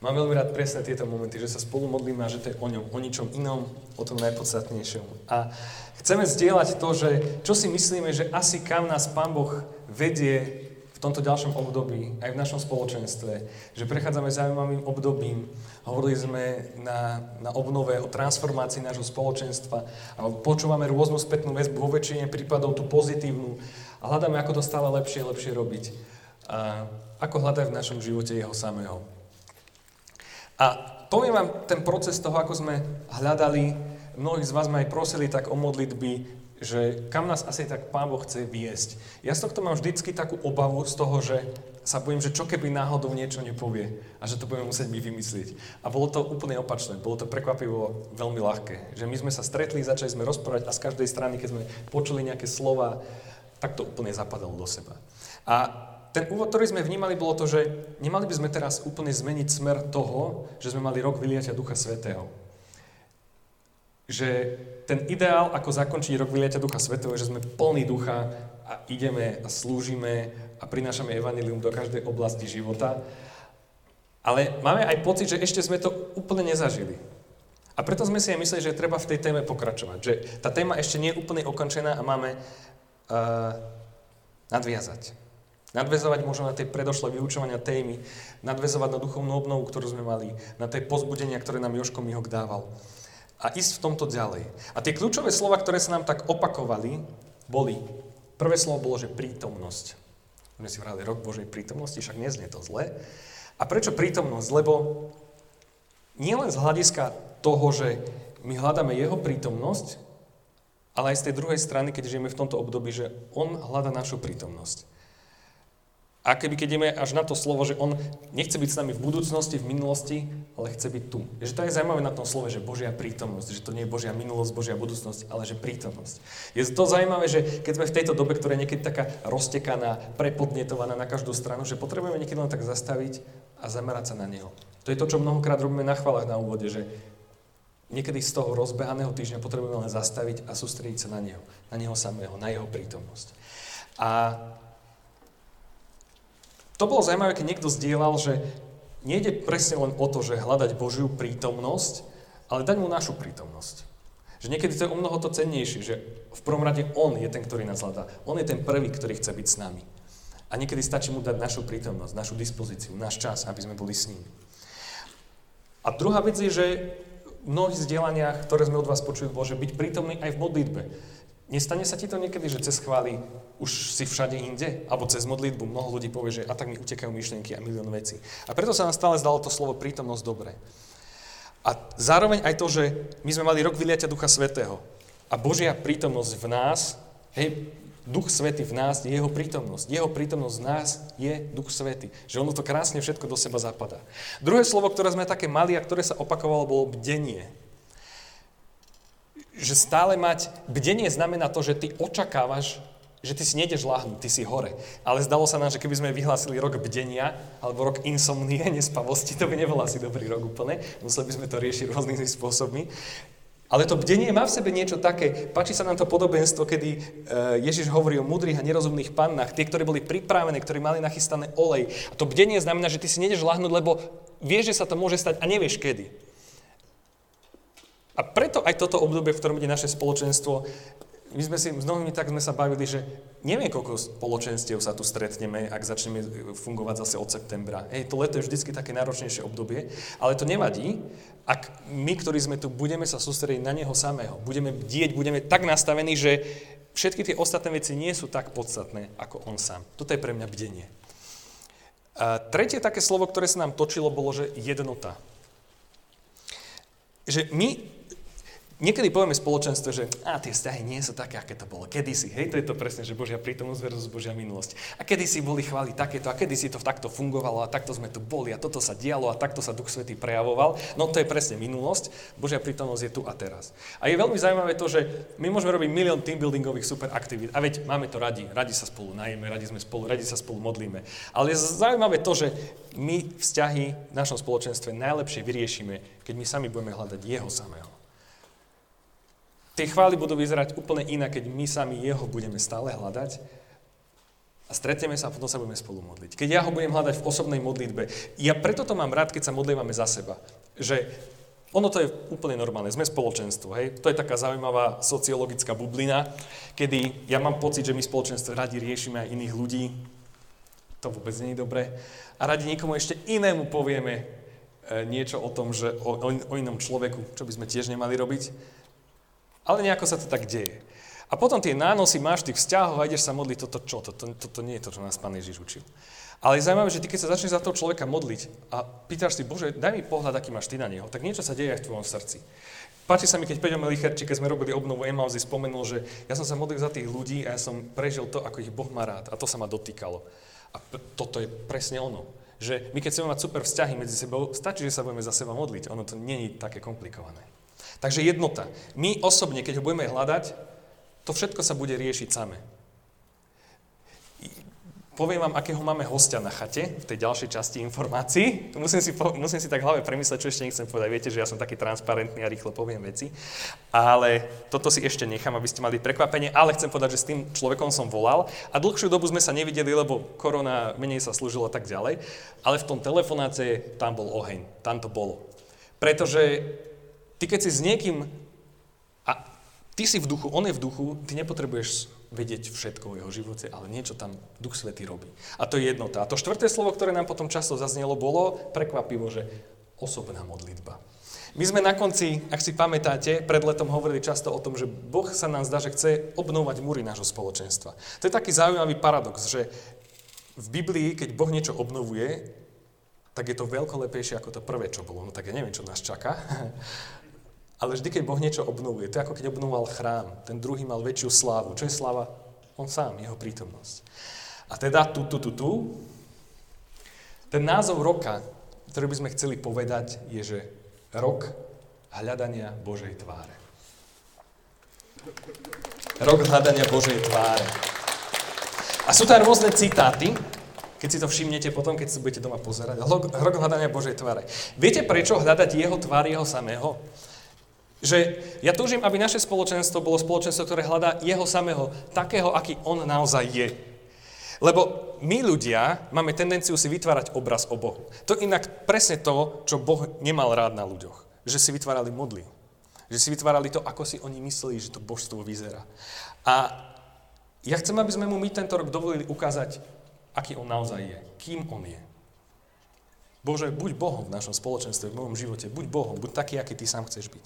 Mám veľmi rád presne tieto momenty, že sa spolu modlíme a že to je o ňom, o ničom inom, o tom najpodstatnejšom. A chceme zdieľať to, že čo si myslíme, že asi kam nás Pán Boh vedie v tomto ďalšom období, aj v našom spoločenstve, že prechádzame zaujímavým obdobím, hovorili sme na, na obnove o transformácii nášho spoločenstva a počúvame rôznu spätnú väzbu, vo väčšine prípadov tú pozitívnu a hľadáme, ako to stále lepšie a lepšie robiť. A ako hľadať v našom živote jeho samého. A poviem vám ten proces toho, ako sme hľadali, mnohí z vás ma aj prosili tak o modlitby, že kam nás asi tak Pán Boh chce viesť. Ja z tohto mám vždycky takú obavu z toho, že sa bojím, že čo keby náhodou niečo nepovie a že to budeme musieť my vymyslieť. A bolo to úplne opačné, bolo to prekvapivo veľmi ľahké. Že my sme sa stretli, začali sme rozprávať a z každej strany, keď sme počuli nejaké slova, tak to úplne zapadalo do seba. A ten úvod, ktorý sme vnímali, bolo to, že nemali by sme teraz úplne zmeniť smer toho, že sme mali rok vyliatia Ducha Svetého. Že ten ideál, ako zakončiť rok vyliatia Ducha Svetého, je, že sme plní ducha a ideme a slúžime a prinášame evanilium do každej oblasti života. Ale máme aj pocit, že ešte sme to úplne nezažili. A preto sme si aj mysleli, že treba v tej téme pokračovať. Že tá téma ešte nie je úplne ukončená a máme uh, nadviazať. Nadvezovať možno na tie predošlé vyučovania témy, nadvezovať na duchovnú obnovu, ktorú sme mali, na tie pozbudenia, ktoré nám Joško Mihok dával. A ísť v tomto ďalej. A tie kľúčové slova, ktoré sa nám tak opakovali, boli, prvé slovo bolo, že prítomnosť. My si vrali rok Božej prítomnosti, však neznie to zle. A prečo prítomnosť? Lebo nie len z hľadiska toho, že my hľadáme jeho prítomnosť, ale aj z tej druhej strany, keď žijeme v tomto období, že on hľada našu prítomnosť. A keby keď ideme až na to slovo, že on nechce byť s nami v budúcnosti, v minulosti, ale chce byť tu. Že to je zaujímavé na tom slove, že Božia prítomnosť, že to nie je Božia minulosť, Božia budúcnosť, ale že prítomnosť. Je to zaujímavé, že keď sme v tejto dobe, ktorá je niekedy taká roztekaná, prepodnetovaná na každú stranu, že potrebujeme niekedy len tak zastaviť a zamerať sa na Neho. To je to, čo mnohokrát robíme na chvalách na úvode, že niekedy z toho rozbehaného týždňa potrebujeme len zastaviť a sústrediť sa na Neho, na Neho samého, na Jeho prítomnosť. A to bolo zaujímavé, keď niekto zdieľal, že nejde presne len o to, že hľadať Božiu prítomnosť, ale dať mu našu prítomnosť. Že niekedy to je o mnoho to cennejšie, že v prvom rade On je ten, ktorý nás hľadá. On je ten prvý, ktorý chce byť s nami. A niekedy stačí mu dať našu prítomnosť, našu dispozíciu, náš čas, aby sme boli s ním. A druhá vec je, že v mnohých vzdelaniach, ktoré sme od vás počuli, bolo, že byť prítomný aj v modlitbe. Nestane sa ti to niekedy, že cez chvály už si všade inde? Alebo cez modlitbu mnoho ľudí povie, že a tak mi utekajú myšlienky a milión vecí. A preto sa nám stále zdalo to slovo prítomnosť dobré. A zároveň aj to, že my sme mali rok vyliatia Ducha Svetého. A Božia prítomnosť v nás, hej, Duch Svety v nás je jeho prítomnosť. Jeho prítomnosť v nás je Duch Svety. Že ono to krásne všetko do seba zapadá. Druhé slovo, ktoré sme také mali a ktoré sa opakovalo, bolo bdenie že stále mať bdenie znamená to, že ty očakávaš, že ty si nejdeš láhnuť, ty si hore. Ale zdalo sa nám, že keby sme vyhlásili rok bdenia, alebo rok insomnie, nespavosti, to by nebol asi dobrý rok úplne. Museli by sme to riešiť rôznymi spôsobmi. Ale to bdenie má v sebe niečo také. Páči sa nám to podobenstvo, kedy e, Ježiš hovorí o múdrych a nerozumných pannách, tie, ktoré boli pripravené, ktorí mali nachystané olej. A to bdenie znamená, že ty si nejdeš lahnúť, lebo vieš, že sa to môže stať a nevieš kedy. A preto aj toto obdobie, v ktorom ide naše spoločenstvo, my sme si, s mnohými tak sme sa bavili, že neviem, koľko spoločenstiev sa tu stretneme, ak začneme fungovať zase od septembra. Hej, to leto je vždy také náročnejšie obdobie, ale to nevadí, ak my, ktorí sme tu, budeme sa sústrediť na Neho samého, budeme bdieť, budeme tak nastavení, že všetky tie ostatné veci nie sú tak podstatné, ako On sám. Toto je pre mňa bdenie. A tretie také slovo, ktoré sa nám točilo, bolo, že jednota. Že my Niekedy povieme spoločenstve, že a tie vzťahy nie sú také, aké to bolo kedysi. Hej, to je to presne, že Božia prítomnosť versus Božia minulosť. A kedysi boli chváli takéto, a kedysi to takto fungovalo, a takto sme tu boli, a toto sa dialo, a takto sa Duch Svetý prejavoval. No to je presne minulosť. Božia prítomnosť je tu a teraz. A je veľmi zaujímavé to, že my môžeme robiť milión team buildingových super aktivít. A veď máme to radi. Radi sa spolu najeme, radi sme spolu, radi sa spolu modlíme. Ale je zaujímavé to, že my vzťahy v našom spoločenstve najlepšie vyriešime, keď my sami budeme hľadať Jeho samého. Tie chvály budú vyzerať úplne inak, keď my sami Jeho budeme stále hľadať A stretneme sa a potom sa budeme spolu modliť. Keď ja ho budem hľadať v osobnej modlitbe. Ja preto to mám rád, keď sa modlívame za seba. Že ono to je úplne normálne, sme spoločenstvo, hej? To je taká zaujímavá sociologická bublina, kedy ja mám pocit, že my spoločenstvo radi riešime aj iných ľudí. To vôbec nie je dobré. A radi niekomu ešte inému povieme e, niečo o tom, že o, o, inom človeku, čo by sme tiež nemali robiť. Ale nejako sa to tak deje. A potom tie nánosy máš tých vzťahov a ideš sa modliť, toto čo? Toto, toto nie je to, čo nás Pán Ježiš učil. Ale je zaujímavé, že ty keď sa začneš za toho človeka modliť a pýtaš si, Bože, daj mi pohľad, aký máš ty na neho, tak niečo sa deje aj v tvojom srdci. Páči sa mi, keď Peťo Melicherči, keď sme robili obnovu Emauzy, spomenul, že ja som sa modlil za tých ľudí a ja som prežil to, ako ich Boh má rád. A to sa ma dotýkalo. A toto je presne ono. Že my keď chceme mať super vzťahy medzi sebou, stačí, že sa budeme za seba modliť. Ono to nie je také komplikované. Takže jednota. My osobne, keď ho budeme hľadať, to všetko sa bude riešiť samé. Poviem vám, akého máme hostia na chate v tej ďalšej časti informácií. Musím si, musím si tak hlave premyslieť, čo ešte nechcem povedať. Viete, že ja som taký transparentný a rýchlo poviem veci. Ale toto si ešte nechám, aby ste mali prekvapenie. Ale chcem povedať, že s tým človekom som volal a dlhšiu dobu sme sa nevideli, lebo korona menej sa slúžila tak ďalej. Ale v tom telefonáte tam bol oheň. Tam to bolo. Pretože ty keď si s niekým Ty si v duchu, on je v duchu, ty nepotrebuješ vedieť všetko o jeho živote, ale niečo tam Duch Svetý robí. A to je jednota. A to štvrté slovo, ktoré nám potom často zaznelo, bolo prekvapivo, že osobná modlitba. My sme na konci, ak si pamätáte, pred letom hovorili často o tom, že Boh sa nám zdá, že chce obnovať múry nášho spoločenstva. To je taký zaujímavý paradox, že v Biblii, keď Boh niečo obnovuje, tak je to veľkolepejšie ako to prvé, čo bolo. No tak ja neviem, čo nás čaká. Ale vždy, keď Boh niečo obnovuje, to je ako keď obnovoval chrám. Ten druhý mal väčšiu slávu. Čo je sláva? On sám, jeho prítomnosť. A teda tu, tu, tu, tu, ten názov roka, ktorý by sme chceli povedať, je, že rok hľadania Božej tváre. Rok hľadania Božej tváre. A sú tam rôzne citáty, keď si to všimnete potom, keď si budete doma pozerať. Rok hľadania Božej tváre. Viete, prečo hľadať jeho tvár, jeho samého? Že ja túžim, aby naše spoločenstvo bolo spoločenstvo, ktoré hľadá jeho samého, takého, aký on naozaj je. Lebo my ľudia máme tendenciu si vytvárať obraz o Bohu. To inak presne to, čo Boh nemal rád na ľuďoch. Že si vytvárali modly. Že si vytvárali to, ako si oni mysleli, že to božstvo vyzerá. A ja chcem, aby sme mu my tento rok dovolili ukázať, aký on naozaj je. Kým on je. Bože, buď Bohom v našom spoločenstve, v mojom živote. Buď Bohom, buď taký, aký Ty sám chceš byť.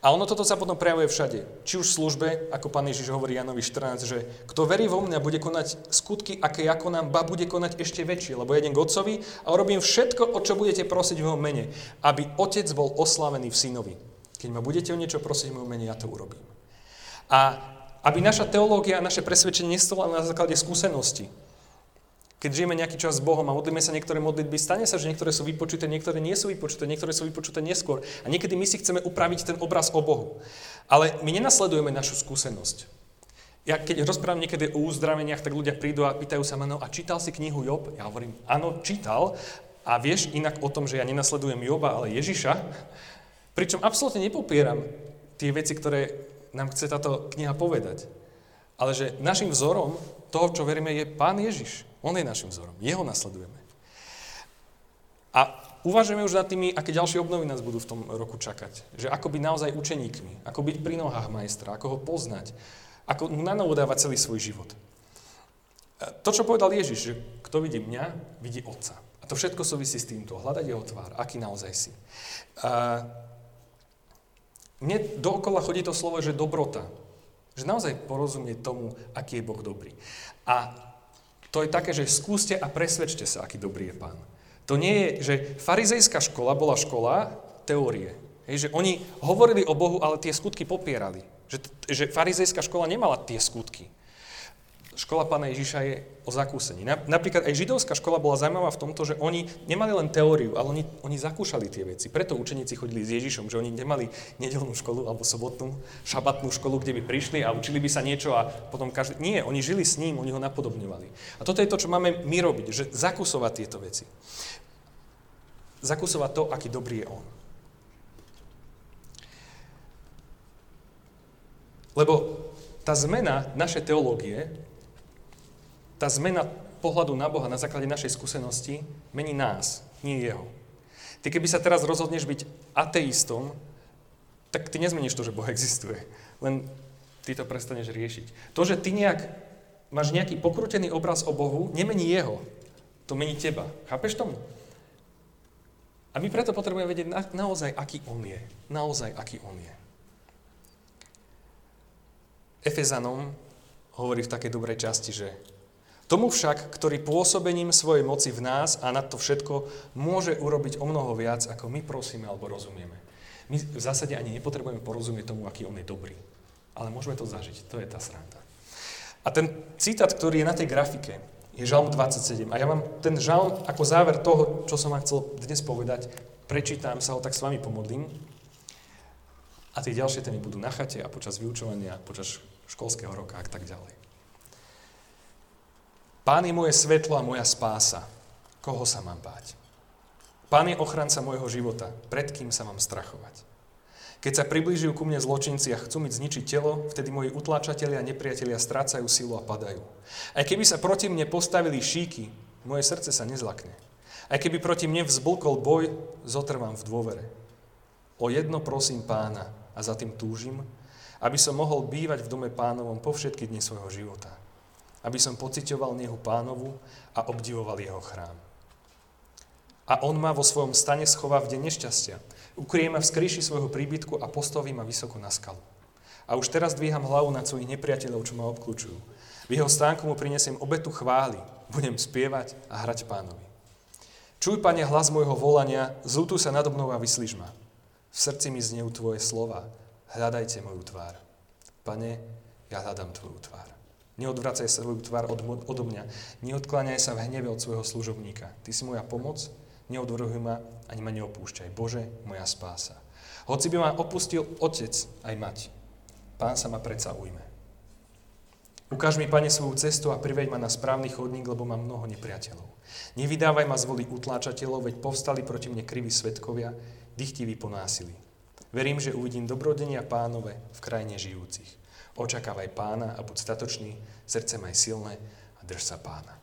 A ono toto sa potom prejavuje všade. Či už v službe, ako Pán Ježiš hovorí Janovi 14, že kto verí vo mňa, bude konať skutky, aké ako nám, ba bude konať ešte väčšie, lebo jedem k Otcovi a urobím všetko, o čo budete prosiť v mojom mene, aby Otec bol oslavený v Synovi. Keď ma budete o niečo prosiť v mojom mene, ja to urobím. A aby naša teológia a naše presvedčenie nestalo na základe skúsenosti, keď žijeme nejaký čas s Bohom a modlíme sa niektoré modlitby, stane sa, že niektoré sú vypočuté, niektoré nie sú vypočuté, niektoré sú vypočuté neskôr. A niekedy my si chceme upraviť ten obraz o Bohu. Ale my nenasledujeme našu skúsenosť. Ja keď rozprávam niekedy o uzdraveniach, tak ľudia prídu a pýtajú sa ma, no a čítal si knihu Job? Ja hovorím, áno, čítal. A vieš inak o tom, že ja nenasledujem Joba, ale Ježiša. Pričom absolútne nepopieram tie veci, ktoré nám chce táto kniha povedať. Ale že našim vzorom toho, čo veríme, je Pán Ježiš. On je našim vzorom. Jeho nasledujeme. A uvažujeme už nad tými, aké ďalšie obnovy nás budú v tom roku čakať. Že ako byť naozaj učeníkmi, ako byť pri nohách majstra, ako ho poznať, ako mu na novo dávať celý svoj život. To, čo povedal Ježiš, že kto vidí mňa, vidí Otca. A to všetko súvisí s týmto. Hľadať jeho tvár, aký naozaj si. A mne dookola chodí to slovo, že dobrota. Že naozaj porozumieť tomu, aký je Boh dobrý. A to je také, že skúste a presvedčte sa, aký dobrý je pán. To nie je, že farizejská škola bola škola teórie. Hej, že oni hovorili o Bohu, ale tie skutky popierali. Že, že farizejská škola nemala tie skutky škola pána Ježiša je o zakúsení. Napríklad aj židovská škola bola zaujímavá v tomto, že oni nemali len teóriu, ale oni, oni zakúšali tie veci. Preto učeníci chodili s Ježišom, že oni nemali nedelnú školu alebo sobotnú, šabatnú školu, kde by prišli a učili by sa niečo a potom každý... Nie, oni žili s ním, oni ho napodobňovali. A toto je to, čo máme my robiť, že zakúsovať tieto veci. Zakúsovať to, aký dobrý je on. Lebo tá zmena našej teológie tá zmena pohľadu na Boha na základe našej skúsenosti mení nás, nie jeho. Ty keby sa teraz rozhodneš byť ateistom, tak ty nezmeníš to, že Boh existuje. Len ty to prestaneš riešiť. To, že ty nejak máš nejaký pokrutený obraz o Bohu, nemení jeho. To mení teba. Chápeš tomu? A my preto potrebujeme vedieť na, naozaj, aký on je. Naozaj, aký on je. Efezanom hovorí v takej dobrej časti, že Tomu však, ktorý pôsobením svojej moci v nás a na to všetko môže urobiť o mnoho viac, ako my prosíme alebo rozumieme. My v zásade ani nepotrebujeme porozumieť tomu, aký on je dobrý. Ale môžeme to zažiť. To je tá sranda. A ten citát, ktorý je na tej grafike, je Žalm 27. A ja vám ten žalm ako záver toho, čo som vám chcel dnes povedať, prečítam sa ho, tak s vami pomodlím. A tie ďalšie témy budú na chate a počas vyučovania, počas školského roka a tak ďalej. Pán je moje svetlo a moja spása. Koho sa mám báť? Pán je ochranca môjho života. Pred kým sa mám strachovať? Keď sa priblížujú ku mne zločinci a chcú mi zničiť telo, vtedy moji utláčatelia a nepriatelia strácajú silu a padajú. Aj keby sa proti mne postavili šíky, moje srdce sa nezlakne. Aj keby proti mne vzblkol boj, zotrvám v dôvere. O jedno prosím pána a za tým túžim, aby som mohol bývať v dome pánovom po všetky dni svojho života aby som pocitoval nehu pánovu a obdivoval jeho chrám. A on ma vo svojom stane schová v deň nešťastia. Ukrie ma v skríši svojho príbytku a postaví ma vysoko na skalu. A už teraz dvíham hlavu nad svojich nepriateľov, čo ma obklúčujú. V jeho stánku mu prinesiem obetu chvály. Budem spievať a hrať pánovi. Čuj, pane, hlas môjho volania, zútu sa nado mnou a vyslíž ma. V srdci mi znejú tvoje slova. Hľadajte moju tvár. Pane, ja hľadám tvoju tvár. Neodvracaj svoju tvár od, odo mňa. Neodkláňaj sa v hneve od svojho služobníka. Ty si moja pomoc, neodvrhuj ma, ani ma neopúšťaj. Bože, moja spása. Hoci by ma opustil otec aj mať, pán sa ma predsa ujme. Ukáž mi, pane, svoju cestu a priveď ma na správny chodník, lebo mám mnoho nepriateľov. Nevydávaj ma z voli utláčateľov, veď povstali proti mne kriví svetkovia, dychtiví po násilí. Verím, že uvidím dobrodenia pánove v krajine žijúcich. Očakávaj pána a buď statočný, srdce maj silné a drž sa pána.